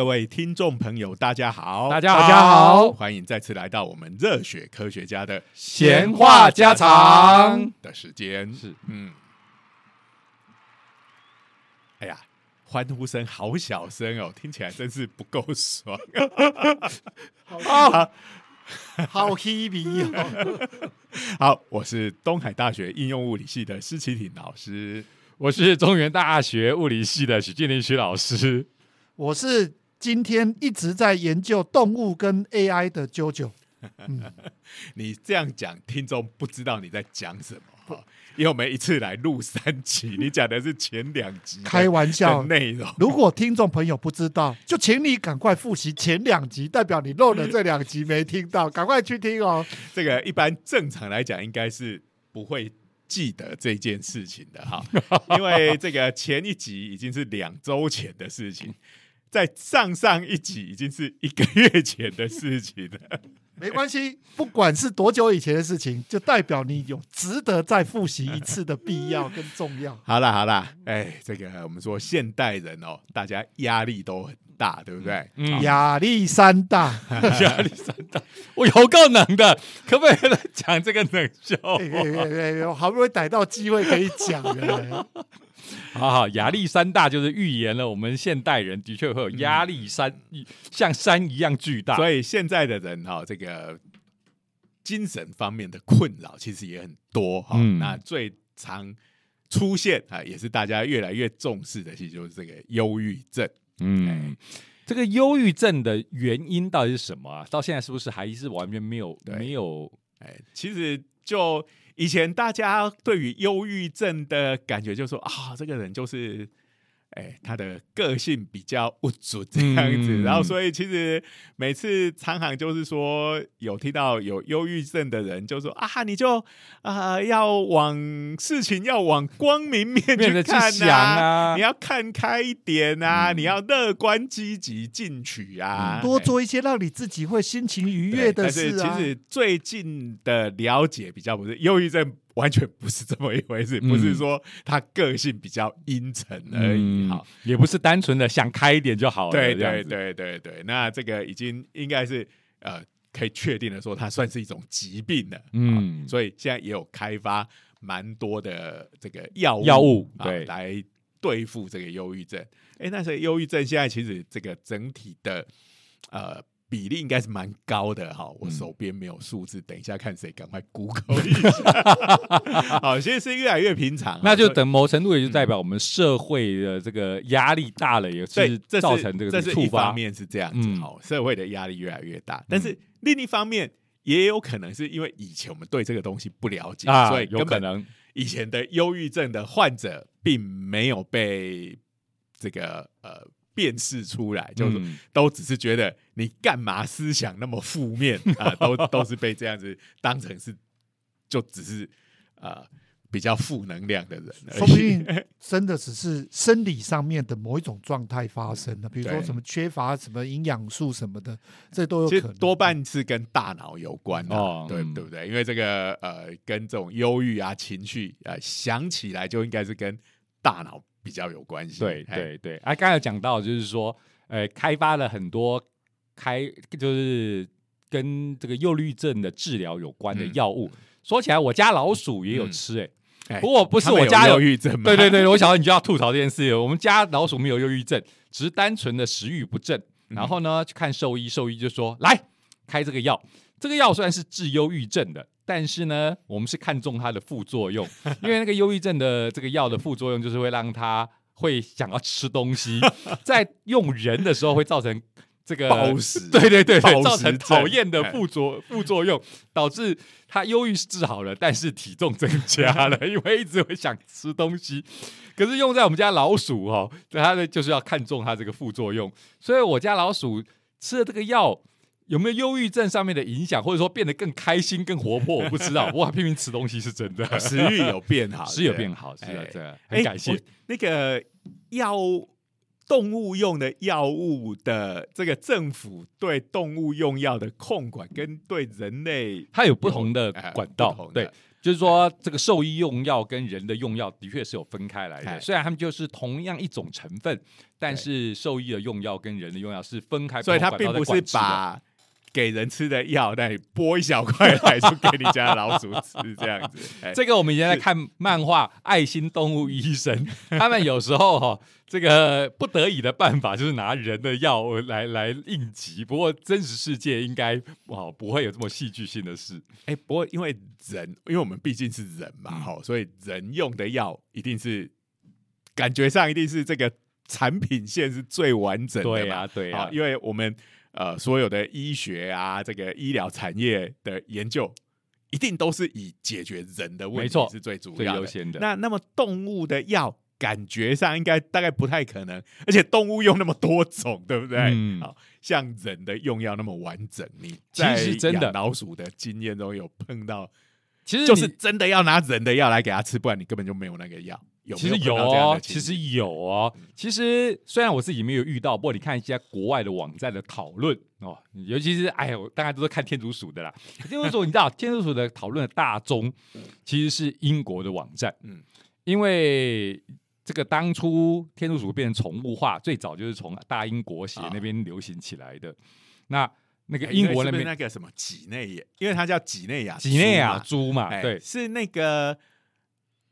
各位听众朋友，大家好，大家大家好欢迎再次来到我们热血科学家的闲话家常的时间。是嗯，哎呀，欢呼声好小声哦，听起来真是不够爽。好 好 happy 哦！好，我是东海大学应用物理系的施启挺老师。我是中原大学物理系的许建林许老师。我是今天一直在研究动物跟 AI 的啾啾。你这样讲，听众不知道你在讲什么，因为我们一次来录三集，你讲的是前两集的开玩笑内容。如果听众朋友不知道，就请你赶快复习前两集，代表你漏了这两集没听到，赶快去听哦。这个一般正常来讲，应该是不会记得这件事情的哈，因为这个前一集已经是两周前的事情，在上上一集已经是一个月前的事情了。没关系，不管是多久以前的事情，就代表你有值得再复习一次的必要跟重要。好啦好啦，哎，这个我们说现代人哦，大家压力都很大，对不对？嗯亚历山大，压力山大，我有够冷的，可不可以来讲这个冷笑哎哎哎哎好不容易逮到机会可以讲了。好好，压力山大就是预言了我们现代人的确会有压力山，像山一样巨大。所以现在的人哈、这个精神方面的困扰其实也很多哈、嗯那最常出现啊，也是大家越来越重视的，其实就是这个忧郁症。嗯，这个忧郁症的原因到底是什么啊？到现在是不是还是完全没有没有？哎，其实就以前大家对于忧郁症的感觉，就说啊，这个人就是。哎，他的个性比较不准这样子，嗯然后所以其实每次常常就是说，有听到有忧郁症的人就说啊，你就啊、要往事情要往光明面去去看呐啊你要看开一点啊，嗯。你要乐观积极进取啊，哎多做一些让你自己会心情愉悦的对但是事啊。其实最近的了解比较不是忧郁症，完全不是这么一回事，嗯不是说他个性比较阴沉而已。嗯好，，也不是单纯的想开一点就好了。对对对对对，那这个已经应该是呃可以确定的说，它算是一种疾病了。嗯嗯，所以现在也有开发蛮多的这个药物药物啊对来对付这个忧郁症。哎，那这个忧郁症现在其实这个整体的呃。比例应该是蛮高的哈，我嗯手边没有数字，等一下看谁赶快 Google 一下。好，现在是越来越平常啊，那就等某程度也就代表我们社会的这个压力大了，也对是，造成这个这是一方。面是这样子，嗯。好、社会的压力越来越大，但是另一方面也有可能是因为以前我们对这个东西不了解，啊，所以有可能，以前的忧郁症的患者并没有被这个呃辨识出来，就是都只是觉得你干嘛思想那么负面 啊、都都是被这样子当成是就只是呃比较负能量的人说不定真的只是生理上面的某一种状态发生了，比如说什么缺乏什么营养素什么的，这都有可能。多半是跟大脑有关哦嗯对不对？因为这个呃，跟这种忧郁啊、情绪呃，想起来就应该是跟大脑比较有关系。对嘿，对对。啊，刚才有讲到就是说，呃，开发了很多开就是跟这个忧郁症的治疗有关的嗯药物。说起来，我家老鼠也有嗯吃、欸，哎不过不是我家有忧郁症吗？对对对，我想到你就要吐槽这件事。我们家老鼠没有忧郁症，只是单纯的食欲不振。嗯然后呢，去看兽医，兽医就说来开这个药。这个药虽然是治忧郁症的，但是呢，我们是看重它的副作用，因为那个忧郁症的这个药的副作用就是会让它会想要吃东西，在用人的时候会造成这个暴食 对对对对，造成症讨厌的哎副作副作用，导致他忧郁是治好了，但是体重增加了，因为一直会想吃东西。可是用在我们家老鼠哦，它的就是要看重它这个副作用，所以我家老鼠吃了这个药。有没有忧郁症上面的影响，或者说变得更开心、更活泼？我不知道，不过它拼命吃东西是真的，食欲有变好，是有对。变好，是的，哎这很感谢。那个药动物用的药物的这个政府对动物用药的控管，跟对人类它有不同的哎管道对，就是说这个兽医用药跟人的用药的确是有分开来哎。的，虽然他们就是同样一种成分，但是兽医的用药跟人的用药是分开，所以它并不是把给人吃的药，那你剥一小块来就给你家的老鼠吃这样子。哎这个我们以前在看漫画《爱心动物医生》，他们有时候哈、这个不得已的办法就是拿人的药来来应急。不过真实世界应该哦不会有这么戏剧性的事。哎、不过因为人，因为我们毕竟是人嘛，嗯哈、所以人用的药一定是感觉上一定是这个产品线是最完整的嘛。对呀、对呀、啊，因为我们呃所有的医学啊，这个医疗产业的研究，一定都是以解决人的问题是最主要的。优先的。那那么动物的药，感觉上应该大概不太可能，而且动物用那么多种，对不对？嗯好像人的用药那么完整，你其在实真的养老鼠的经验中有碰到，其实就是真的要拿人的药来给它吃，不然你根本就没有那个药。有其实有哦其实有哦。其实虽然我自己没有遇到，不过你看一些国外的网站的讨论哦，尤其是哎呦，大家都是看天竺鼠的啦。天竺鼠你知道，天竺鼠的讨论的大宗其实是英国的网站，嗯嗯，因为。这个当初天竺鼠变成宠物化，最早就是从大英国协啊那边流行起来的。那那个哎英国那边那个什么几内亚，因为它叫几内亚，几内亚猪嘛，哎对，是那个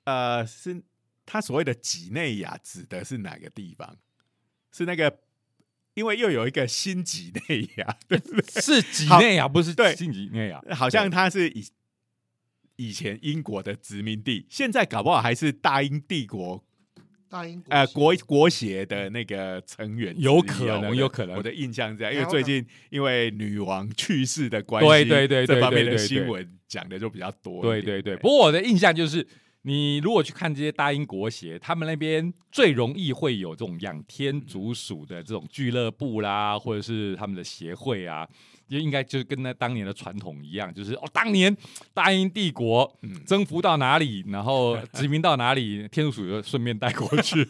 呃，是他所谓的几内亚指的是哪个地方？是那个，因为又有一个新几内亚，对不对？是几好内亚，不是对新几内亚。好像它是以以前英国的殖民地，现在搞不好还是大英帝国大英国呃协国国协的那个成员有可能有可能我的印象是这样，因为最近因为女王去世的关系，对对对对这方面的对对对新闻讲的就比较多。对对对，不过我的印象就是，你如果去看这些大英国协，他们那边最容易会有这种养天竺鼠的这种俱乐部啦，或者是他们的协会啊，就应该就是跟那当年的传统一样，就是哦，当年大英帝国嗯征服到哪里，然后殖民到哪里，天竺鼠就顺便带过去。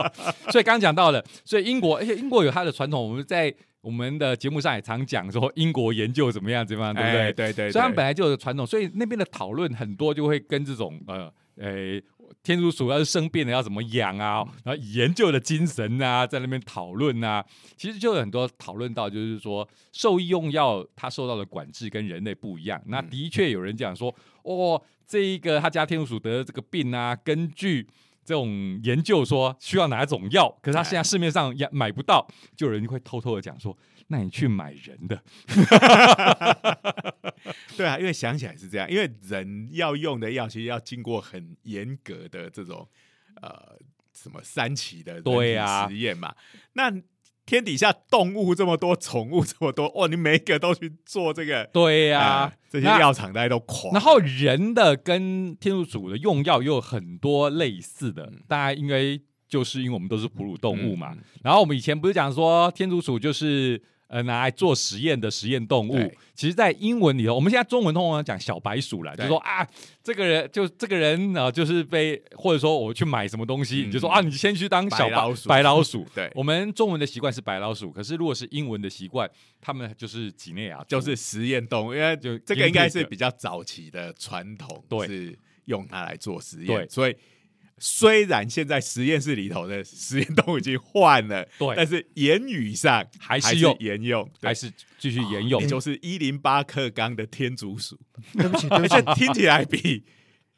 所以刚讲到了，所以英国，而且英国有它的传统，我们在我们的节目上也常讲说英国研究怎么样怎么样，对不对？哎对对，对所以他们本来就有传统，所以那边的讨论很多就会跟这种呃呃天竺鼠要是生病了要怎么养啊，然后研究的精神啊，在那边讨论啊，其实就有很多讨论到，就是说兽医用药它受到的管制跟人类不一样。那的确有人讲说，哦，这一个他家天竺鼠得的这个病啊，根据这种研究说需要哪种药，可是他现在市面上也买不到，就有人会偷偷的讲说，那你去买人的。对啊，因为想起来是这样，因为人要用的药，其实要经过很严格的这种呃什么三期的对啊实验嘛。那天底下动物这么多，宠物这么多，哦，你每一个都去做这个，对呀、呃这些那药厂大家都狂。然后人的跟天竺鼠的用药又有很多类似的，嗯大家应该就是因为我们都是哺乳动物嘛。然后我们以前不是讲说天竺鼠就是呃拿来做实验的实验动物，其实，在英文里头，我们现在中文通常讲小白鼠啦，就对说啊，这个人就这个人啊、呃就是被或者说我去买什么东西，嗯。你就说啊，你先去当小白老鼠。白老鼠。对，我们中文的习惯是白老鼠，可是如果是英文的习惯，他们就是几内亚，就是实验动物，因为就这个应该是比较早期的传统，对。是用它来做实验，对。所以。虽然现在实验室里头的实验动物已经换了，对。但是言语上还是用沿用，还是继续沿用。也。就是一零八克纲的天竺鼠，对不起，对不起。而且，听起来比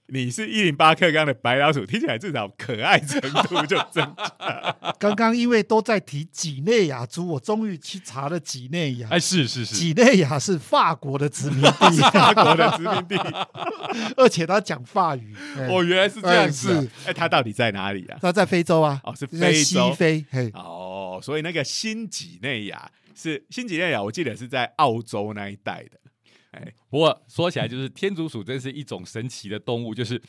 你是一零八克刚的白老鼠听起来至少可爱程度就增加。刚刚因为都在提几内亚猪，我终于去查了几内亚。哎，是是是，几内亚是法国的殖民地，法国的殖民地，而且他讲法语。哎哦，原来是这样子啊、哎是哎，它到底在哪里啊？他在非洲啊，哦，是非洲。非。嘿，哦，所以那个新几内亚是新几内亚，我记得是在澳洲那一带的。哎，不过说起来，就是天竺鼠真是一种神奇的动物，就是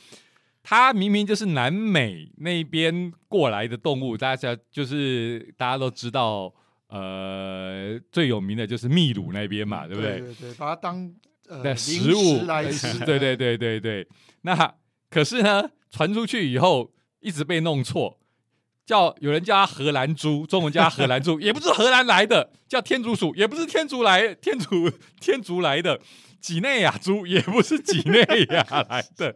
它明明就是南美那边过来的动物，大家就是大家都知道，呃，最有名的就是秘鲁那边嘛，对不对？对对，把它当呃食物来呃吃。对对对对对。那可是呢，传出去以后一直被弄错。叫有人叫它荷兰猪，中文叫它荷兰猪，也不是荷兰来的；叫天竺鼠，也不是天竺来天竺 天竺来的；几内亚猪 也不是几内亚来的。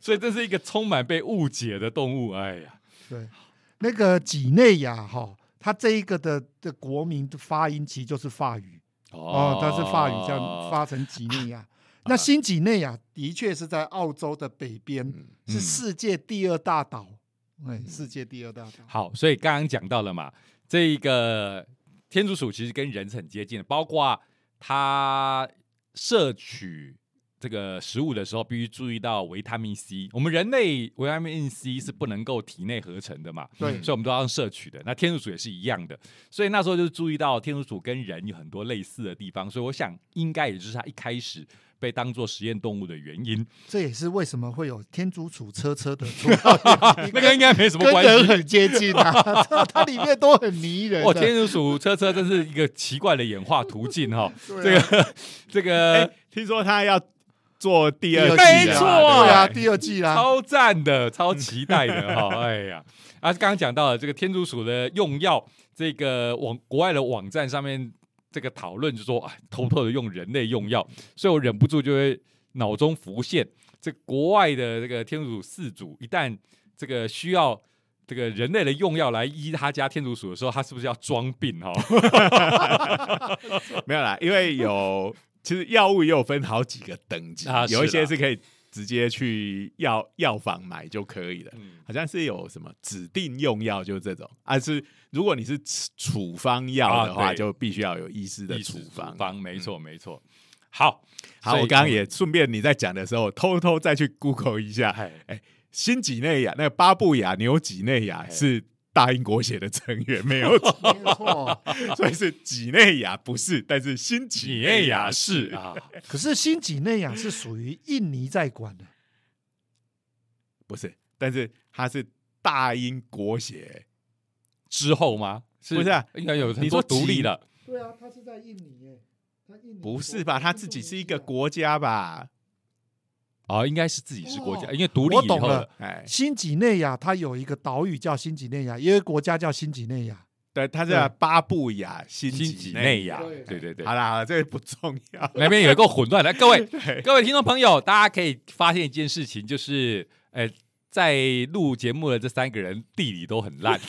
所以这是一个充满被误解的动物。哎呀，对，那个几内亚哈，它这一个的的国民的发音其实就是法语哦，它是法语这样发成几内亚。那新几内亚的确是在澳洲的北边，是世界第二大岛。哎，世界第二大岛。好，所以刚刚讲到了嘛，这一个天竺鼠其实跟人是很接近的，包括它摄取这个食物的时候，必须注意到维他命 C。我们人类维他命 C 是不能够体内合成的嘛，对，所以我们都要摄取的。那天竺鼠也是一样的，所以那时候就注意到天竺鼠跟人有很多类似的地方，所以我想应该也就是它一开始。被当做实验动物的原因，这也是为什么会有天竺鼠车车的 那个应该没什么关系，跟人很接近啊，它里面都很迷人。哦，天竺鼠车车真是一个奇怪的演化途径哈。这个这个，听说他要做第二季，没错，对啊，第二季啦，超赞的，超期待的哈。哎呀，啊，刚刚讲到了这个天竺鼠的用药，这个网国外的网站上面。这个讨论就说啊，偷偷的用人类用药，所以我忍不住就会脑中浮现，这国外的这个天竺鼠四主，一旦这个需要这个人类的用药来医他家天竺鼠的时候，他是不是要装病哈？没有啦，因为有其实药物也有分好几个等级，有一些是可以。直接去药药房买就可以了，好像是有什么指定用药，就是这种。而是如果你是处方药的话，就必须要有医师的处方。方没错没错。好，好，我刚刚也顺便你在讲的时候，偷偷再去 Google 一下。哎，新几内亚那个巴布亚牛几内亚是。大英国写的成员 没有错，所以是几内亚不是，但是新几内亚是啊。可是新几内亚是属于印尼在管的，不是？但是它是大英国写之后吗？是不是？应该有你说独立了？对啊，它是在印尼，它印尼不是吧？它自己是一个国家吧？哦，应该是自己是国家，因为独立以后，哎，新几内亚它有一个岛屿叫新几内亚，一个国家叫新几内亚，对，它叫巴布亚新几内亚，对对对。好啦好啦，这个不重要，那边有一个混乱的，各位 各位听众朋友，大家可以发现一件事情，就是，呃，在录节目的这三个人地理都很烂。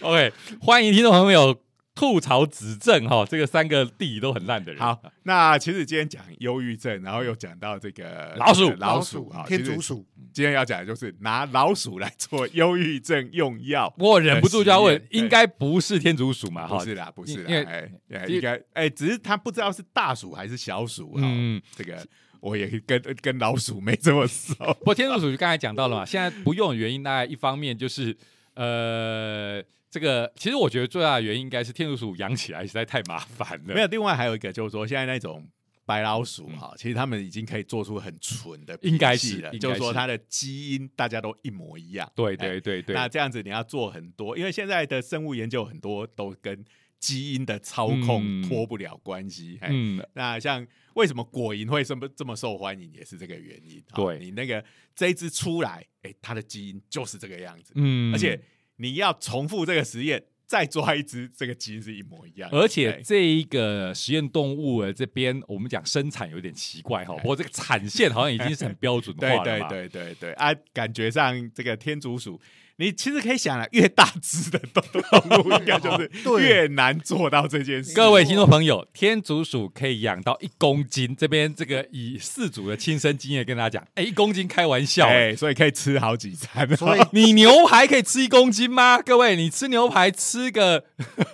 OK，欢迎听众朋友。吐槽指正哈，这个三个地理都很烂的人。好，那其实今天讲忧郁症，然后又讲到这个老鼠，老鼠啊，天竺鼠。今天要讲的就是拿老鼠来做忧郁症用药。我忍不住就要问，应该不是天竺鼠嘛？不是啦，不是啦，哎，应该哎，只是他不知道是大鼠还是小鼠。嗯，这个我也跟跟老鼠没这么熟。不过天竺鼠就刚才讲到了嘛，现在不用的原因，大概一方面就是呃。这个其实我觉得最大的原因应该是天竺鼠养起来实在太麻烦了。没有，另外还有一个就是说，现在那种白老鼠哈，其实他们已经可以做出很纯的，应该是了。就是说它的基因大家都一模一样。对对对对。那这样子你要做很多，因为现在的生物研究很多都跟基因的操控脱不了关系。嗯。那像为什么果蝇会这么这么受欢迎，也是这个原因。对你那个这一只出来，哎，它的基因就是这个样子。嗯。而且。你要重复这个实验，再抓一只，这个基因是一模一样。而且这一个实验动物的这边，我们讲生产有点奇怪哈，不过这个产线好像已经是很标准化了 对对对对对啊，感觉上这个天竺鼠。你其实可以想了，越大只的动物应该就是越难做到这件事。各位听众朋友，天竺鼠可以养到一公斤，这边这个以四主的亲身经验跟大家讲，哎，一公斤开玩笑，哎，所以可以吃好几餐。所以 你牛排可以吃一公斤吗？各位，你吃牛排吃个，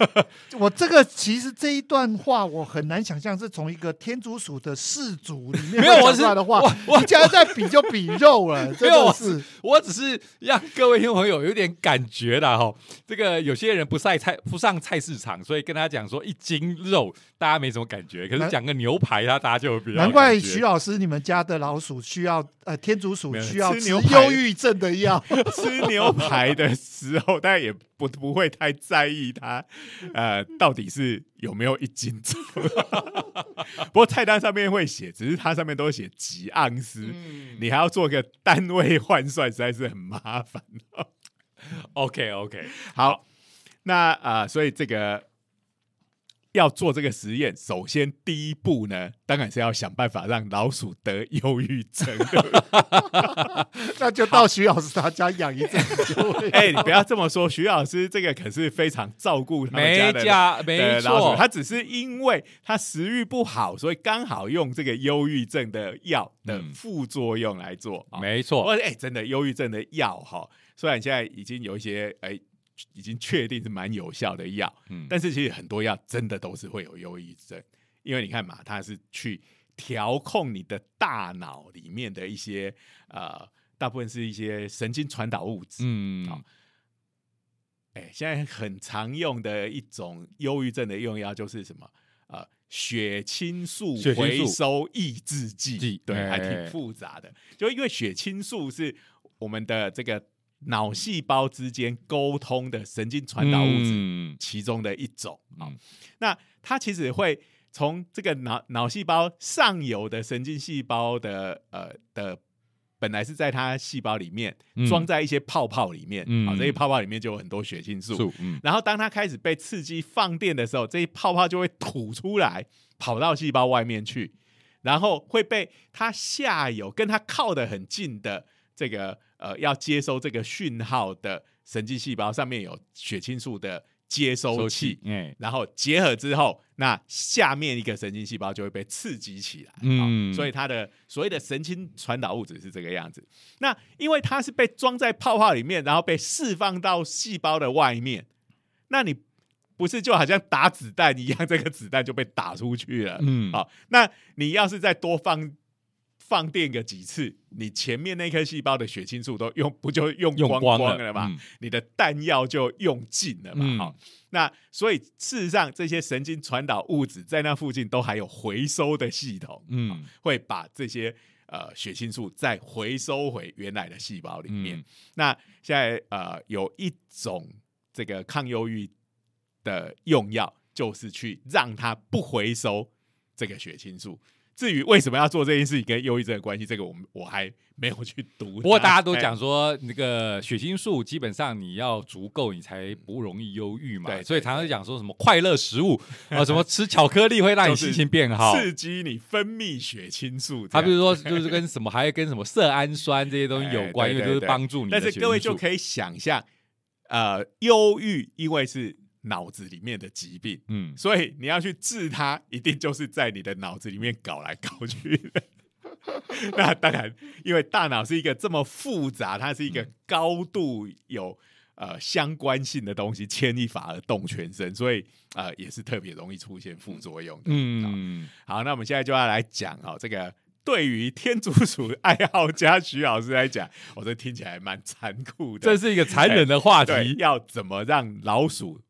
我这个其实这一段话我很难想象是从一个天竺鼠的四主里面没有我是的话，我竟然在比就比肉了，没有是，我只是让各位听众朋友。有点感觉啦哈，这个有些人不晒菜不上菜市场，所以跟他讲说一斤肉，大家没什么感觉。可是讲个牛排，他大家就比较。难怪徐老师，你们家的老鼠需要呃天竺鼠需要吃忧郁症的药，吃牛排的时候，大家也不不会太在意它呃到底是有没有一斤重。不过菜单上面会写，只是它上面都写几盎司，嗯你还要做个单位换算，实在是很麻烦。OK OK，好，那啊、呃所以这个要做这个实验，首先第一步呢，当然是要想办法让老鼠得忧郁症。那就到徐老师他家养一阵子就会。哎、你不要这么说，徐老师这个可是非常照顾他们家没的。老鼠，错，他只是因为他食欲不好，所以刚好用这个忧郁症的药的嗯副作用来做。啊没错，我哎、真的忧郁症的药哈，虽然现在已经有一些哎、已经确定是蛮有效的药，嗯但是其实很多药真的都是会有忧郁症，因为你看嘛，它是去调控你的大脑里面的一些呃，大部分是一些神经传导物质。嗯好哎、现在很常用的一种忧郁症的用药就是什么？呃，血清素回收抑制剂，剂对，还哎挺复杂的。就因为血清素是我们的这个脑细胞之间沟通的神经传导物质嗯。其中的一种啊、嗯。那它其实会从这个脑脑细胞上游的神经细胞的呃的。本来是在它细胞里面嗯。装在一些泡泡里面，嗯。啊、这些泡泡里面就有很多血清素。素嗯。然后当它开始被刺激放电的时候，这些泡泡就会吐出来，跑到细胞外面去，然后会被它下游跟它靠得很近的这个呃要接收这个讯号的神经细胞上面有血清素的接收器，嗯然后结合之后，那下面一个神经细胞就会被刺激起来。嗯嗯，所以它的所谓的神经传导物质是这个样子。那因为它是被装在泡泡里面，然后被释放到细胞的外面，那你不是就好像打子弹一样，这个子弹就被打出去了。嗯好，那你要是再多放放电个几次，你前面那颗细胞的血清素都用不就用光光光了嘛？嗯你的弹药就用尽了嘛？嗯好、那所以事实上，这些神经传导物质在那附近都还有回收的系统，嗯会把这些呃血清素再回收回原来的细胞里面。嗯那现在呃有一种这个抗忧郁的用药，就是去让它不回收这个血清素。至于为什么要做这件事情跟忧郁症的关系，这个我们我还没有去读。不过大家都哎讲说，那个血清素基本上你要足够，你才不容易忧郁嘛。对所以常常讲说什么快乐食物啊，什么吃巧克力会让你心情变好。刺激你分泌血清素。他比如说，就是跟什么，还跟什么色氨酸这些东西有关，因为都是帮助你的但是各位就可以想象，呃，忧郁因为是脑子里面的疾病，嗯所以你要去治它，一定就是在你的脑子里面搞来搞去的。那当然，因为大脑是一个这么复杂，它是一嗯个高度有呃相关性的东西，牵一发而动全身，所以呃也是特别容易出现副作用的。嗯，好，那我们现在就要来讲哦，这个对于天竺鼠爱好家徐老师来讲，我、这听起来蛮残酷的。这是一个残忍的话对，题。要怎么让老鼠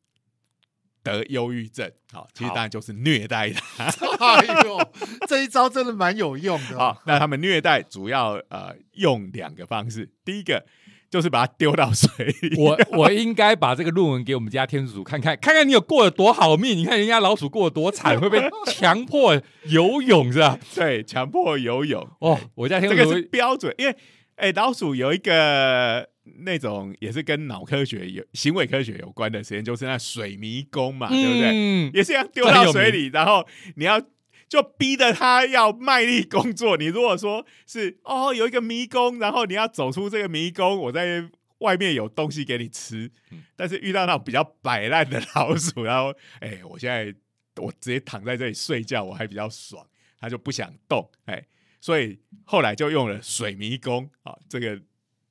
得忧郁症？好，其实好当然就是虐待他。哎呦，这一招真的蛮有用的。好，那他们虐待主要呃用两个方式，第一个就是把它丢到水里。我我应该把这个论文给我们家天竺鼠看看，看看你有过得多好命。你看人家老鼠过得多惨，会被强迫游泳是吧？对，强迫游泳，哦，我家天这个是标准，因为哎、老鼠有一个那种也是跟脑科学有行为科学有关的实验，就是那水迷宫嘛，对不对？嗯也是要丢到水里，然后你要就逼着他要卖力工作。你如果说是哦有一个迷宫，然后你要走出这个迷宫，我在外面有东西给你吃，嗯但是遇到那种比较摆烂的老鼠，然后哎，我现在我直接躺在这里睡觉，我还比较爽，他就不想动，哎，所以后来就用了水迷宫啊，这个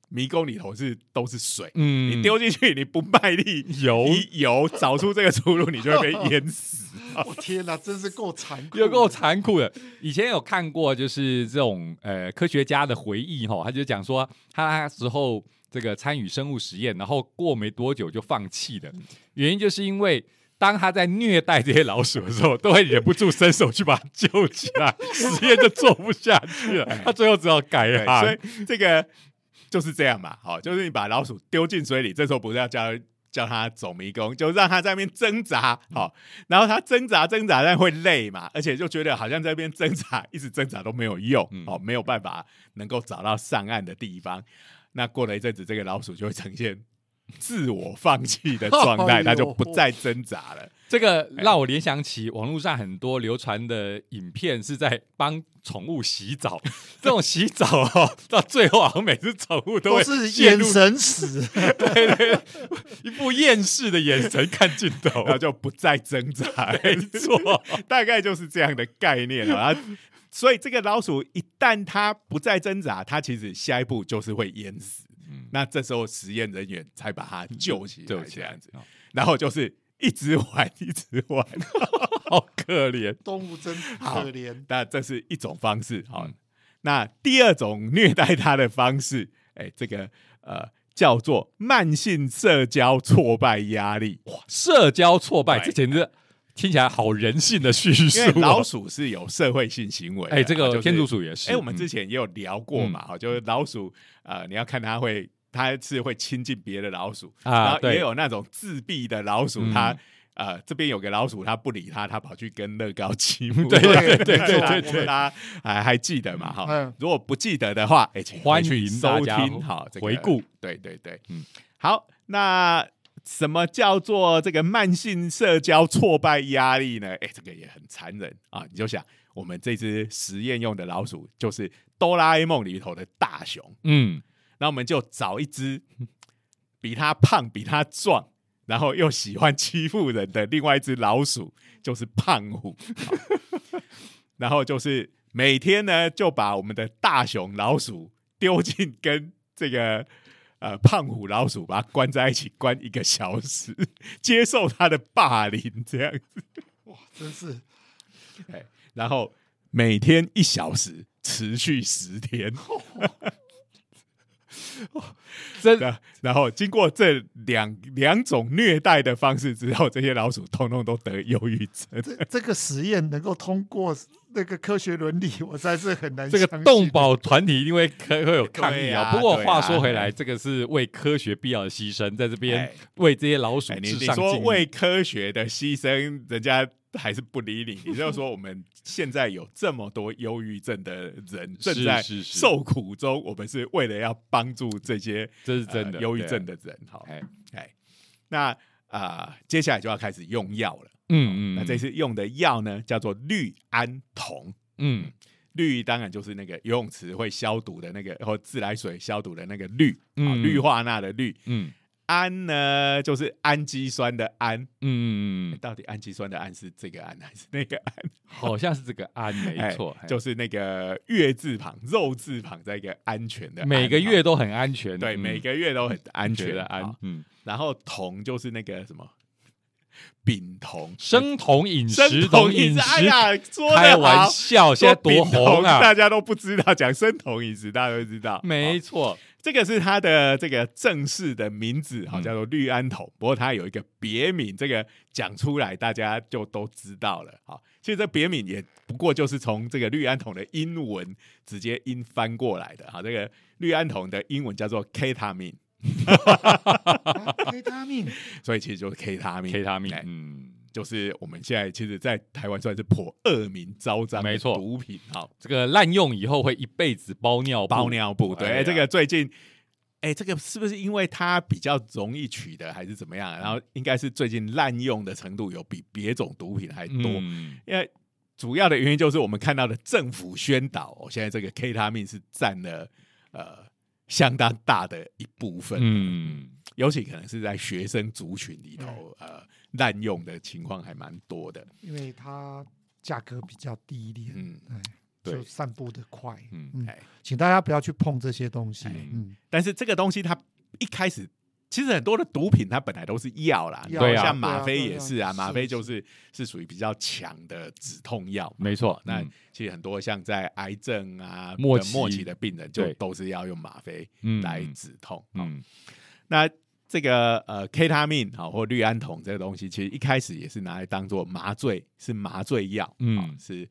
迷宫里头是都是水。嗯你丢进去，你不卖力游一游找出这个出路，你就会被淹死。我天哪，真是够残酷，有够残酷的。以前有看过，就是这种呃科学家的回忆哈，他就讲说他那时候这个参与生物实验，然后过没多久就放弃了，原因就是因为。当他在虐待这些老鼠的时候，都会忍不住伸手去把它救起来，实验就做不下去了。他最后只好改对，行。所以这个就是这样嘛。好，就是你把老鼠丢进水里，这时候不是要叫叫它走迷宫，就让它在那边挣扎，好，然后它挣扎挣扎，但会累嘛，而且就觉得好像在那边挣扎，一直挣扎都没有用，哦，没有办法能够找到上岸的地方。那过了一阵子，这个老鼠就会呈现。自我放弃的状态，它就不再挣扎了。这个让我联想起网络上很多流传的影片，是在帮宠物洗澡。这种洗澡哦，到最后好像每只宠物都是眼神死，对对，一副厌世的眼神看镜头，然后就不再挣扎。没错，大概就是这样的概念啊。所以这个老鼠一旦它不再挣扎，它其实下一步就是会淹死。那这时候实验人员才把它救起来，这样子，然后就是一直玩，一直玩，好可怜，动物真可怜。那这是一种方式，好。那第二种虐待它的方式，哎，这个呃叫做慢性社交挫败压力。哇，社交挫败，这简直听起来好人性的叙述。老鼠是有社会性行为，哎，这个天竺鼠也是。哎，我们之前也有聊过嘛，哈，就是老鼠，呃，你要看它会。它是会亲近别的老鼠，然后也有那种自闭的老鼠，它呃这边有个老鼠，它不理它，它跑去跟乐高积木。对对对对对，大家还还记得嘛？哈，如果不记得的话，哎，请欢迎收听哈，回顾。对对对，嗯，好，那什么叫做这个慢性社交挫败压力呢？哎，这个也很残忍啊！你就想，我们这只实验用的老鼠就是哆啦 A 梦里头的大雄，嗯。那我们就找一只比它胖、比它壮，然后又喜欢欺负人的另外一只老鼠，就是胖虎。然后就是每天呢，就把我们的大熊老鼠丢进跟这个呃胖虎老鼠，把它关在一起，关一个小时，接受它的霸凌，这样子。哇，真是！哎，然后每天一小时，持续十天。真的，然后经过这两两种虐待的方式之后，这些老鼠通通都得忧郁症。这这个实验能够通过那个科学伦理，我实在是很难。这个动保团体因为会会有抗议啊。不过话说回来，这个是为科学必要的牺牲，在这边为这些老鼠你说为科学的牺牲，人家。还是不理你，也就是说，我们现在有这么多忧郁症的人正在受苦中，我们是为了要帮助这些这是真的忧郁症的人。好，哎哎，那啊，接下来就要开始用药了。嗯嗯，那这次用的药呢，叫做氯胺酮。嗯，氯当然就是那个游泳池会消毒的那个，或自来水消毒的那个氯，嗯，氯化钠的氯。嗯。氨呢，就是氨基酸的氨，嗯。到底氨基酸的氨是这个氨还是那个氨？好像是这个氨，没错，就是那个月字旁、肉字旁，在一个安全的，每个月都很安全，对，每个月都很安全的安。嗯，然后铜就是那个什么丙酮，生酮饮食，生酮饮食，哎呀，开玩笑，现在多红啊，大家都不知道，讲生酮饮食，大家都知道，没错。这个是它的这个正式的名字，哈，叫做氯胺酮。不过它有一个别名，这个讲出来大家就都知道了。好，其实这别名也不过就是从这个氯胺酮的英文直接音翻过来的。好，这个氯胺酮的英文叫做 K 他命 K 他命，所以其实就是 K 他命，K 他命，嗯。就是我们现在其实，在台湾算是颇恶名昭彰，没错，毒品好，这个滥用以后会一辈子包尿包尿布。对，这个最近，哎，这个是不是因为它比较容易取得，还是怎么样？然后应该是最近滥用的程度有比别种毒品还多。因为主要的原因就是我们看到的政府宣导，现在这个 K 他命是占了呃相当大的一部分。嗯，尤其可能是在学生族群里头，呃。滥用的情况还蛮多的，因为它价格比较低廉，嗯，对，散布的快，嗯，请大家不要去碰这些东西，嗯，但是这个东西它一开始其实很多的毒品它本来都是药啦，对啊，像吗啡也是啊，吗啡就是是属于比较强的止痛药，没错。那其实很多像在癌症啊末末期的病人就都是要用吗啡来止痛，嗯，那。这个呃，K 他命啊，或氯胺酮这个东西，其实一开始也是拿来当做麻醉，是麻醉药，嗯，是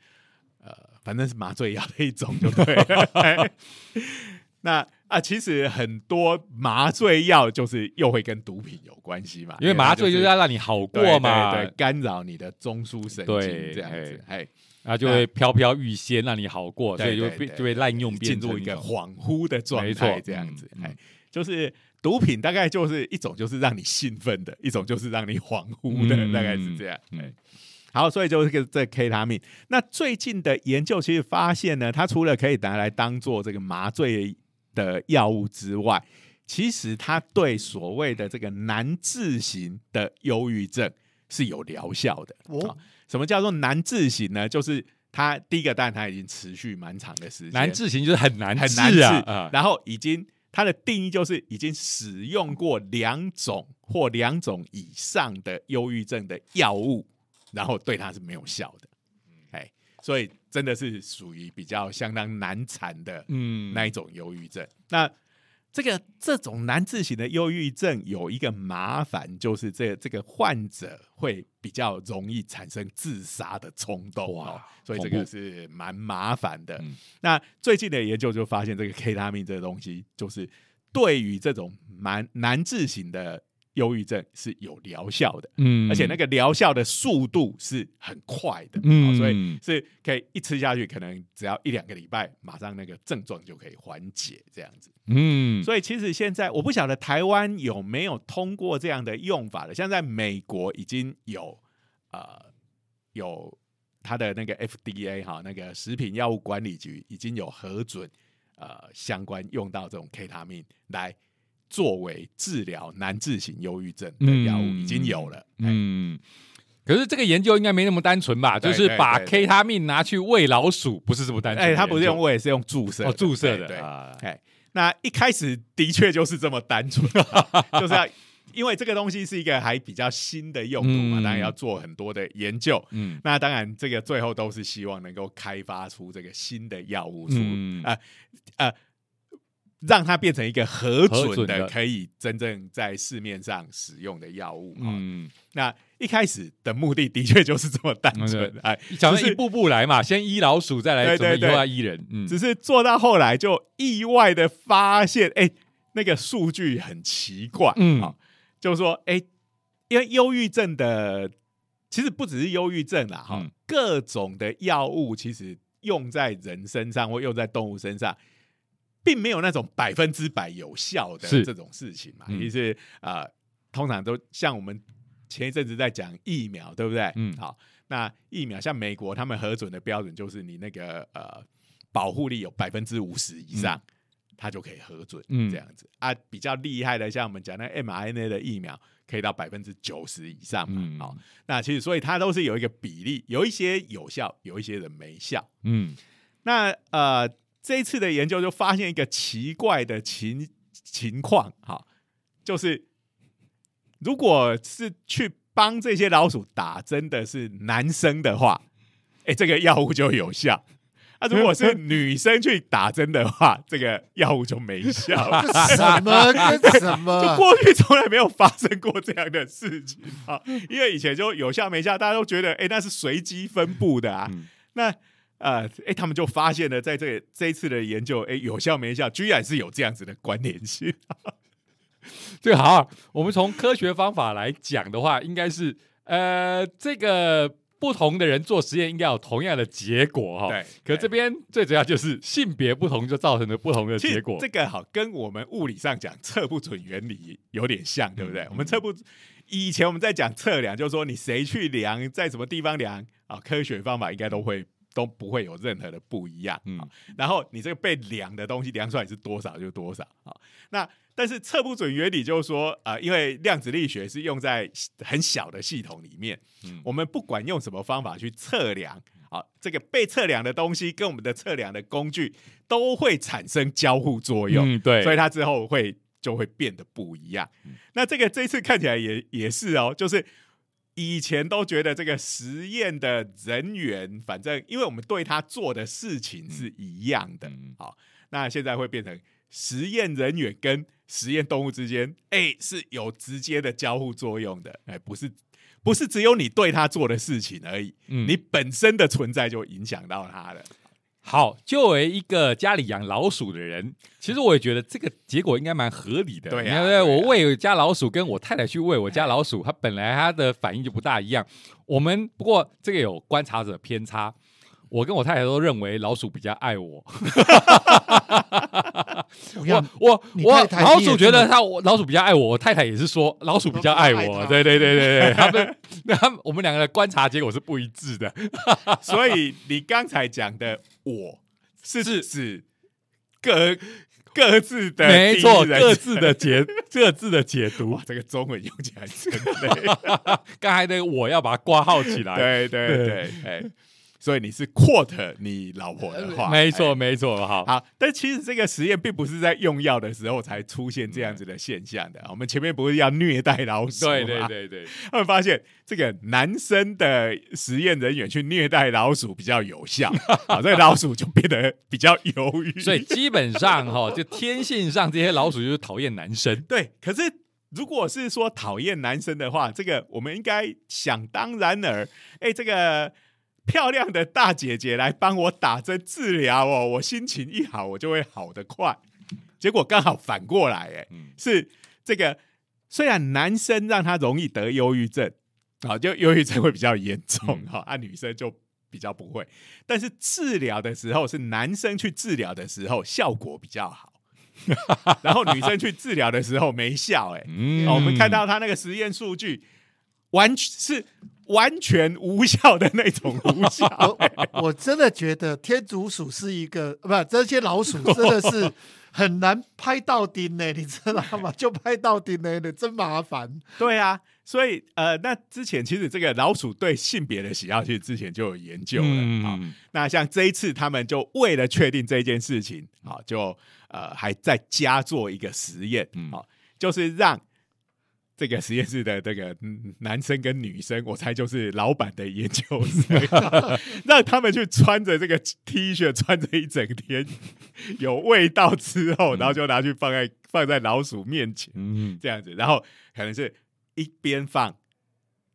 呃，反正是麻醉药的一种，就对。那啊，其实很多麻醉药就是又会跟毒品有关系嘛，因为麻醉就是要让你好过嘛，对，干扰你的中枢神经这样子，哎，然后就会飘飘欲仙，让你好过，所以就被就会滥用，进入一个恍惚的状态，这样子，哎，就是毒品大概就是一种就是让你兴奋的，一种就是让你恍惚的，大概是这样，哎。好，所以就是个这 K 他命。那最近的研究其实发现呢，它除了可以拿来当做这个麻醉的药物之外，其实它对所谓的这个难治型的忧郁症是有疗效的。哦，什么叫做难治型呢？就是它第一个，当然它已经持续蛮长的时间。难治型就是很难很难治啊。然后已经它的定义就是已经使用过两种或两种以上的忧郁症的药物。然后对它是没有效的，哎，所以真的是属于比较相当难缠的，嗯，那一种忧郁症。那这个这种难治型的忧郁症有一个麻烦，就是这这个患者会比较容易产生自杀的冲动哦，所以这个是蛮麻烦的。那最近的研究就发现，这个 K 他命这个东西，就是对于这种蛮难治型的。忧郁症是有疗效的，嗯，而且那个疗效的速度是很快的，嗯，所以是可以一吃下去，可能只要一两个礼拜，马上那个症状就可以缓解这样子，嗯，所以其实现在我不晓得台湾有没有通过这样的用法的，像在美国已经有呃有它的那个 FDA 哈，那个食品药物管理局已经有核准呃相关用到这种 K 他命来。作为治疗难治型忧郁症的药物已经有了，嗯，可是这个研究应该没那么单纯吧？就是把 K 他命拿去喂老鼠，不是这么单纯。哎，他不是用喂，是用注射，哦，注射的。对，哎，那一开始的确就是这么单纯，就是要因为这个东西是一个还比较新的用途嘛，当然要做很多的研究。嗯，那当然这个最后都是希望能够开发出这个新的药物出，呃呃。让它变成一个核准的，可以真正在市面上使用的药物。嗯，那一开始的目的的确就是这么单纯，哎，想是一步步来嘛，先医老鼠，再来准备以后医人。嗯，只是做到后来就意外的发现，哎，那个数据很奇怪。嗯，啊，就是说，哎，因为忧郁症的其实不只是忧郁症啦，哈，各种的药物其实用在人身上或用在动物身上。并没有那种百分之百有效的这种事情嘛，其实呃，通常都像我们前一阵子在讲疫苗，对不对？嗯，好，那疫苗像美国他们核准的标准就是你那个呃保护力有百分之五十以上，它就可以核准，嗯，这样子。啊，比较厉害的像我们讲那 mRNA 的疫苗可以到百分之九十以上嘛，好，那其实所以它都是有一个比例，有一些有效，有一些人没效，嗯，那呃。这一次的研究就发现一个奇怪的情情况，哈，就是如果是去帮这些老鼠打针的是男生的话，哎，这个药物就有效；啊，如果是女生去打针的话，这个药物就没效。什么跟什么？就过去从来没有发生过这样的事情啊！因为以前就有效没效，大家都觉得哎，那是随机分布的啊，那。啊，哎，他们就发现了，在这这一次的研究，哎，有效没效，居然是有这样子的关联性。这个好，我们从科学方法来讲的话，应该是呃，这个不同的人做实验应该有同样的结果哈。对。可这边最主要就是性别不同，就造成了不同的结果。这个好，跟我们物理上讲测不准原理有点像，对不对？我们测不以前我们在讲测量，就是说你谁去量，在什么地方量啊？科学方法应该都会。都不会有任何的不一样啊。然后你这个被量的东西量出来是多少就多少啊。那但是测不准原理就是说呃，因为量子力学是用在很小的系统里面，我们不管用什么方法去测量啊，这个被测量的东西跟我们的测量的工具都会产生交互作用，对，所以它之后会就会变得不一样。那这个这次看起来也也是哦，就是。以前都觉得这个实验的人员，反正因为我们对他做的事情是一样的，好，那现在会变成实验人员跟实验动物之间，哎，是有直接的交互作用的，哎，不是不是只有你对他做的事情而已，你本身的存在就影响到他了。好，作为一个家里养老鼠的人，其实我也觉得这个结果应该蛮合理的。对呀你看对呀我喂家老鼠，跟我太太去喂我家老鼠，它本来它的反应就不大一样。我们不过这个有观察者偏差，我跟我太太都认为老鼠比较爱我。我想我我老鼠觉得它我老鼠比较爱我，我太太也是说老鼠比较爱我。爱它对对对对对，他们 他们我们两个的观察结果是不一致的。所以你刚才讲的“我”是指各各自的没错，各自的解 各自的解读哇，。这个中文用起来真累。刚才那个我要把它挂号起来。对对对对，哎，所以你是 quote 你老婆的话，没错，哎。没错，好，好，但其实这个实验并不是在用药的时候才出现这样子的现象的。我们前面不是要虐待老鼠吗？对对对对，他们发现这个男生的实验人员去虐待老鼠比较有效，啊，这个老鼠就变得比较犹豫。所以基本上哈，就天性上这些老鼠就是讨厌男生。对，可是如果是说讨厌男生的话，这个我们应该想当然尔，哎，这个漂亮的大姐姐来帮我打针治疗哦，我心情一好，我就会好得快。结果刚好反过来，哎，嗯是这个虽然男生让他容易得忧郁症，啊，就忧郁症会比较严重嗯哈，啊，女生就比较不会，但是治疗的时候是男生去治疗的时候效果比较好。然后女生去治疗的时候没效、哎、嗯哦我们看到他那个实验数据，完是完全无效的那种无效、我我真的觉得天竺鼠是一个不，这些老鼠真的是很难拍到钉呢，你知道吗？就拍到钉呢，真麻烦。对啊，所以呃，那之前其实这个老鼠对性别的喜好，其实之前就有研究了啊、嗯，那像这一次，他们就为了确定这件事情，好、就呃还在加做一个实验，嗯好、就是让这个实验室的这个嗯男生跟女生，我猜就是老板的研究生，让他们去穿着这个 T 恤穿着一整天，有味道之后，然后就拿去放在放在老鼠面前，嗯，这样子，然后可能是一边放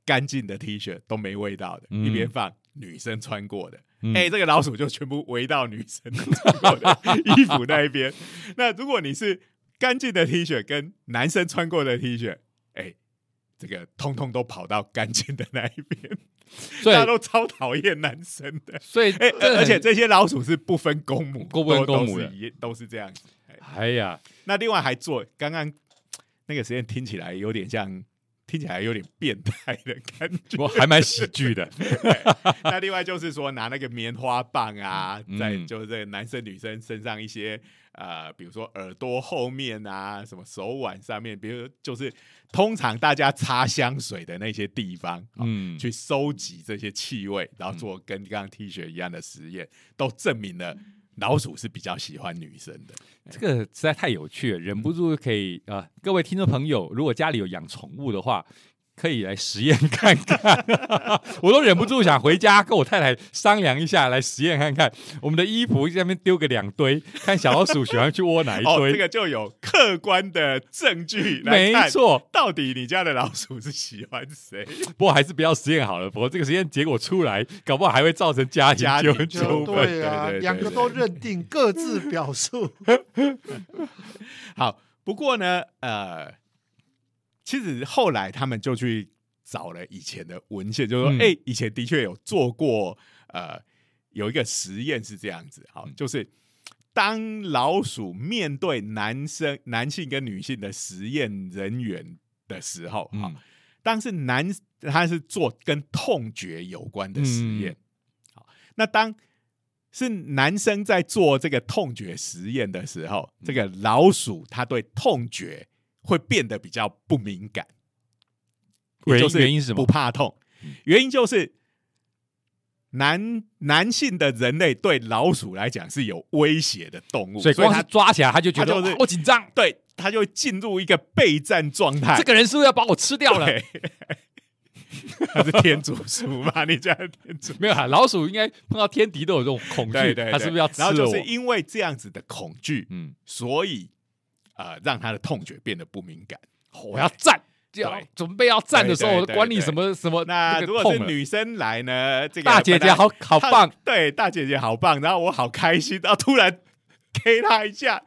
干净的 T 恤都没味道的，嗯一边放女生穿过的。嗯哎、这个老鼠就全部围到女生的 衣服那一边。那如果你是干净的 T 恤跟男生穿过的 T 恤，哎、这个通通都跑到干净的那一边，所以大家都超讨厌男生的。所以哎、而且这些老鼠是不分公母，不分公母的都是一都是这样子。哎哎呀，那另外还做刚刚那个实验听起来有点像，听起来有点变态的感觉。我还蛮喜剧的。那另外就是说拿那个棉花棒啊，嗯在就是这个男生女生身上一些呃，比如说耳朵后面啊，什么手腕上面，比如就是通常大家擦香水的那些地方，嗯，嗯，去收集这些气味，然后做跟刚刚 T 恤一样的实验，都证明了老鼠是比较喜欢女生的。这个实在太有趣了，忍不住可以啊、各位听众朋友，如果家里有养宠物的话。可以来实验看看，我都忍不住想回家跟我太太商量一下，来实验看看。我们的衣服在那边丢个两堆，看小老鼠喜欢去窝哪一 哦，堆。这个就有客观的证据来没看，错，到底你家的老鼠是喜欢谁？不过还是不要实验好了。不过这个实验结果出来，搞不好还会造成家庭纠家庭就纠纷。对啊，对对对两个都认定，各自表述。好，不过呢，呃，其实后来他们就去找了以前的文献，就说，嗯。哎、以前的确有做过，呃，有一个实验是这样子，好，嗯。就是当老鼠面对男生、男性跟女性的实验人员的时候，哈、嗯当是男，他是做跟痛觉有关的实验。嗯。好，那当是男生在做这个痛觉实验的时候，这个老鼠它对痛觉会变得比较不敏感，原因就是原因是什么？不怕痛，原因就是。男男性的人类对老鼠来讲是有威胁的动物，所以光它是抓起来他就觉得他就是紧张，对他就会进入一个备战状态。这个人是不是要把我吃掉了？他，是天竺鼠嘛？你家的天竺没有啊，老鼠应该碰到天敌都有这种恐惧，对对，它是不是要吃了我？然后就是因为这样子的恐惧，嗯，所以呃，让他的痛觉变得不敏感。我要站，要对。准备要站的时候，对对对对管你什么什么那如果是女生来呢，这个大姐姐好好棒，对，大姐姐好棒，然后我好开心，然后突然 K 她一下，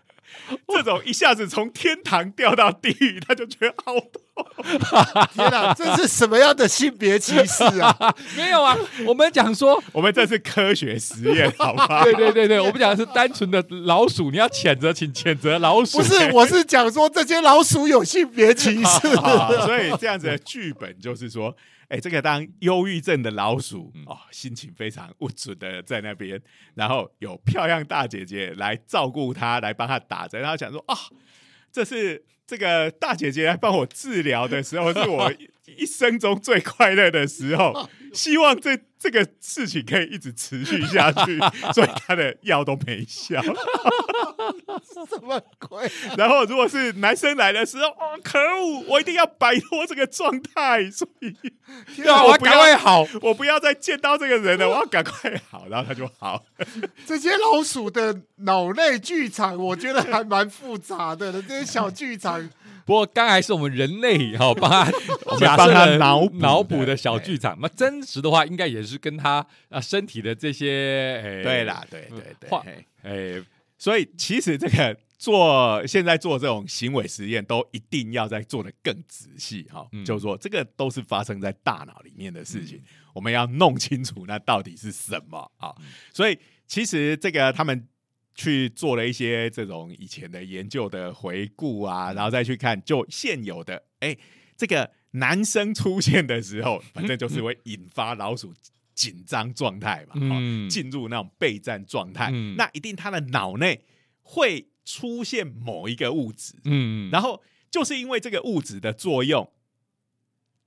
这种一下子从天堂掉到地狱，他就觉得好痛。天哪，这是什么样的性别歧视啊？没有啊，我们讲说。我们这是科学实验，好吧？对对对对，我们讲的是单纯的老鼠，你要谴责，请谴责老鼠。不是，我是讲说这些老鼠有性别歧视。啊，所以这样子的剧本就是说，哎、这个当忧郁症的老鼠嗯哦，心情非常不准的在那边，然后有漂亮大姐姐来照顾他，来帮他打针，然后想说啊，这是这个大姐姐来帮我治疗的时候，是我一 一生中最快乐的时候，希望这这个事情可以一直持续下去，所以他的药都没效。什么鬼？然后如果是男生来的时候，哦，可恶，我一定要摆脱这个状态，所以天对啊，我要我不要赶快好。我不要再见到这个人了，我要赶快好，然后他就好。这些老鼠的脑内剧场，我觉得还蛮复杂的。这些小剧场，不过刚才是我们人类哈帮他 们帮他假设了脑脑补的小剧场，那真实的话应该也是跟他啊身体的这些诶对啦，对对对话，诶所以其实这个做现在做这种行为实验，都一定要再做的更仔细哈、嗯。就是说，这个都是发生在大脑里面的事情，我们要弄清楚那到底是什么啊、所以其实这个他们。去做了一些这种以前的研究的回顾啊，然后再去看就现有的，哎，这个男生出现的时候，反正就是会引发老鼠紧张状态嘛，进入那种备战状态，嗯。那一定他的脑内会出现某一个物质，嗯，然后就是因为这个物质的作用，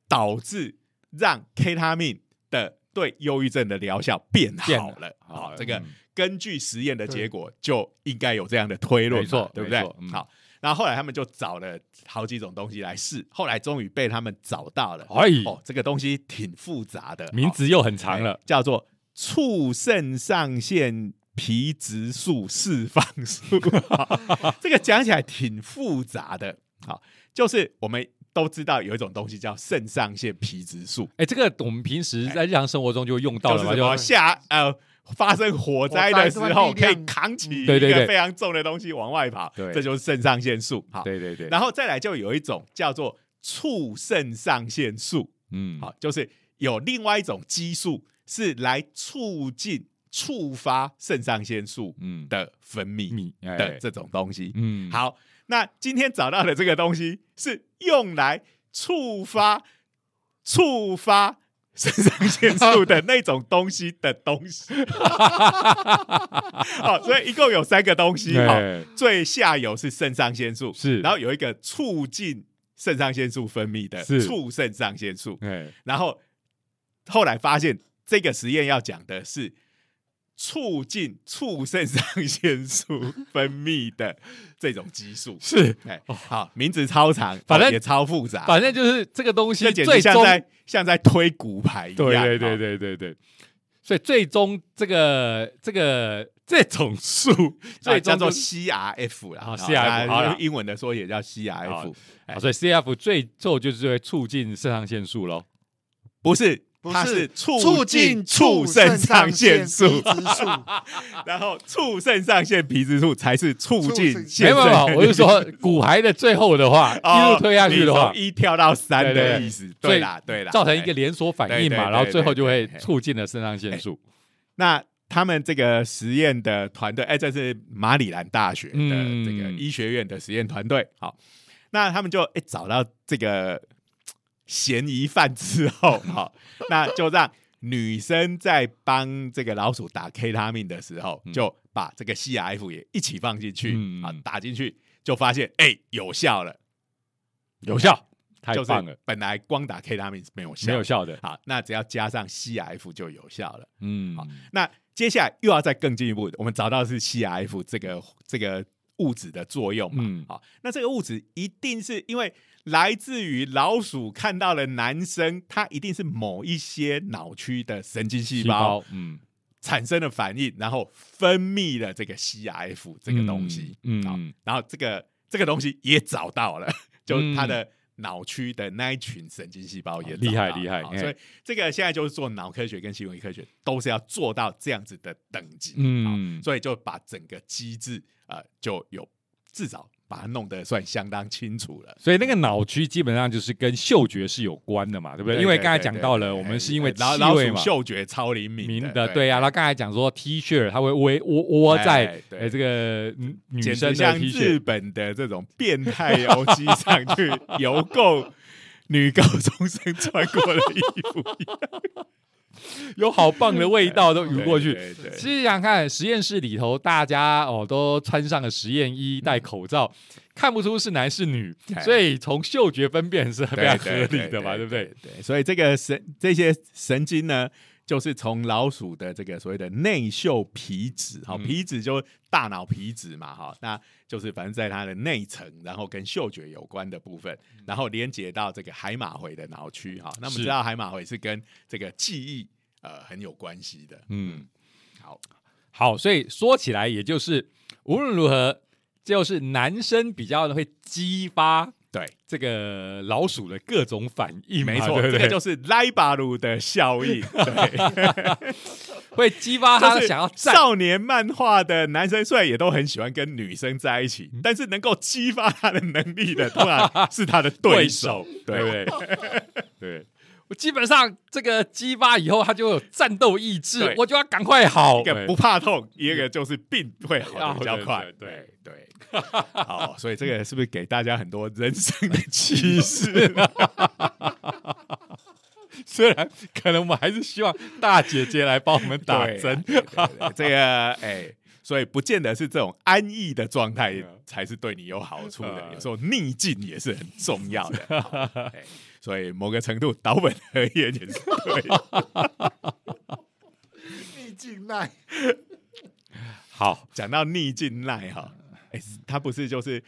导致让 K 他命的对忧郁症的疗效变变好了。好、了这个嗯根据实验的结果就应该有这样的推论嘛，没错对不对？嗯好，然后后来他们就找了好几种东西来试，后来终于被他们找到了。哎哦，这个东西挺复杂的，哦名字又很长了哎，叫做促肾上腺皮质素释放素。好 这个讲起来挺复杂的。好，就是我们都知道有一种东西叫肾上腺皮质素，哎，这个我们平时在日常生活中就用到了嘛，就是什么就下呃发生火灾的时候可以扛起一个非常重的东西往外跑，对。这就是肾上腺素。好，对对对，然后再来就有一种叫做促肾上腺素。嗯。好，就是有另外一种激素是来促进、触发肾上腺素嗯。的分泌的这种东西。嗯。好，那今天找到的这个东西是用来触发、触发肾上腺素的那种东西的东西。好，所以一共有三个东西。好，哎最下游是肾上腺素，是然后有一个促进肾上腺素分泌的是促肾上腺素，哎然后后来发现这个实验要讲的是促进促肾上腺素分泌的这种激素。是，哎，好，名字超长，反正哦也超复杂，反正就是这个东西最终像在像在推骨牌一样。对对对哦，对对对，所以最终这个这个这种素 最啊叫做 CRF 啦 CRF 好英文的说也叫 CRF，所以 CRF 最后就是会促进肾上腺素喽。不是。不它是促促进促肾上腺素，然后促肾上腺皮质素才是促进促没腺有没有，我是说骨骸的最后的话，哦一路推下去的话，一跳到三的意思，对啦对啦，造成一个哎连锁反应嘛，然后最后就会促进了肾上腺素。那他们这个实验的团队，哎，这是马里兰大学的嗯这个医学院的实验团队，好，那他们就哎找到这个嫌疑犯之后，好，那就让女生在帮这个老鼠打 K 他命的时候，嗯就把这个 CRF 也一起放进去，嗯啊，打进去就发现哎有效了，有效，太就是棒了，本来光打 K 他命是没有效，没有。效的。好，那只要加上 CRF 就有效了。嗯，好那接下来又要再更进一步，我们找到是 CRF 这个这个物质的作用嘛？嗯好，那这个物质一定是因为来自于老鼠看到了男生，它一定是某一些脑区的神经细细胞胞，嗯，产生了反应，然后分泌了这个 CRF 这个东西，嗯。嗯，然后这个这个东西也找到了，就它的脑区的那一群神经细胞也厉害厉害所以这个现在就是做脑科学跟行为科学都是要做到这样子的等级，嗯。好所以就把整个机制呃就有至少把它弄得算相当清楚了。所以那个脑区基本上就是跟嗅觉是有关的嘛，对不对？因为刚才讲到了，我们是因为气老老鼠味嘛。嗅觉超灵敏明的，的对啊，然后刚才讲说 T 恤它会窝窝窝在呃这个女生的直像日，本的这种变态游机上去邮购女高中生穿过的衣服一样，有好棒的味道都涌过去。对对对其实想想看，实验室里头大家哦都穿上了实验衣，戴口罩，看不出是男是女，哎所以从嗅觉分辨是非常合理的嘛，对不对？？对，所以这个神这些神经呢，就是从老鼠的这个所谓的内嗅皮质，哈、嗯。皮质就大脑皮质嘛，哈，那就是反正在它的内层，然后跟嗅觉有关的部分，然后连接到这个海马回的脑区，哈，那我们知道海马回是跟这个记忆呃很有关系的，嗯，好，好，所以说起来，也就是无论如何，就是男生比较会激发对。这个老鼠的各种反应，没错，对对？这个就是莱巴鲁的效应，对，会激发他就是想要占少年漫画的男生，虽然也都很喜欢跟女生在一嗯起，但是能够激发他的能力的，当然是他的对手，对对不对？对。我基本上这个激发以后，他就有战斗意志，我就要赶快好。一个不怕痛，一个就是病会好的比较快，啊对对对。好，所以这个是不是给大家很多人生的 启示？虽然可能我们还是希望大姐姐来帮我们打针，这个哎。所以不见得是这种安逸的状态嗯才是对你有好处的，嗯有时候逆境也是很重要的。所以某个程度岛本和彦也是对的。逆境耐，好，讲到逆境耐哈，哎、他不是就是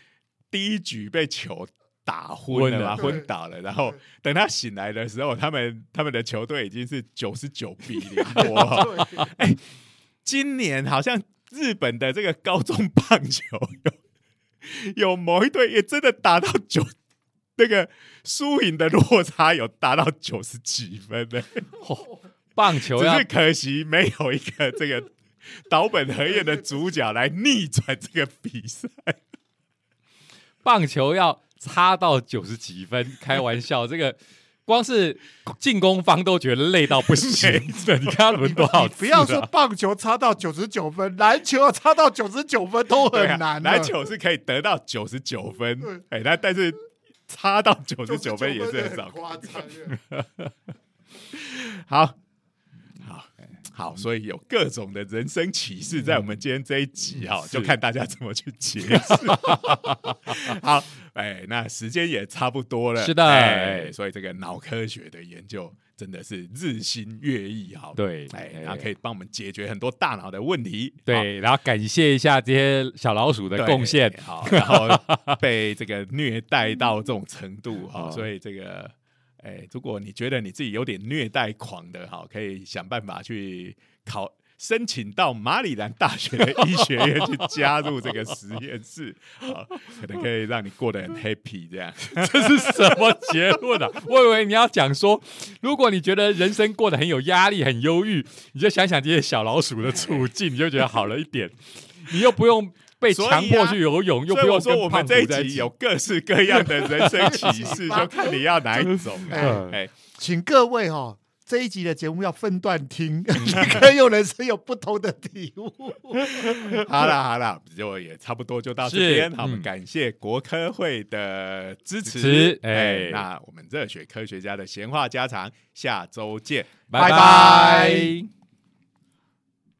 第一局被球打昏了吗？昏了昏倒了，然后等他醒来的时候，他们他们的球队已经是九十九比零 多哈。对，今年好像日本的这个高中棒球有有某一队也真的打到九。那个输赢的落差有达到九十几分呢，棒球只是可惜没有一个这个岛本和彦的主角来逆转这个比赛。棒球要差到九十几分，开玩笑，这个光是进攻方都觉得累到不行。对，你看他轮多少次、啊？不要说棒球差到九十九分，篮球要差到九十九分都很难了。篮球是可以得到九十九分对，哎，那但是差到九十99九分也是很少。好，好，所以有各种的人生启示在我们今天这一集哈，是就看大家怎么去解释。好，哎，那时间也差不多了，是的哎，所以这个脑科学的研究真的是日新月异哈。对哎，哎然后可以帮我们解决很多大脑的问题。好对，然后感谢一下这些小老鼠的对贡献。好，然后被这个虐待到这种程度哈，哦所以这个，哎，如果你觉得你自己有点虐待狂的哈，可以想办法去考。申请到马里兰大学的 医学院去加入这个实验室，好，可能可以让你过得很 happy 这样。这是什么结论啊？我以为你要讲说，如果你觉得人生过得很有压力、很忧郁，你就想想这些小老鼠的处境，你就觉得好了一点。你又不用被所以强迫啊去游泳，又所以我说不用说我们这一集有。各式各样的人生启示，就看你要哪一种啊。嗯哎，请各位哈、这一集的节目要分段听，可以有人生有不同的体悟。好了好了，就也差不多就到这是边。好，我们嗯感谢国科会的支持。哎哎，那我们热血科学家的闲话家常，下周见，拜拜拜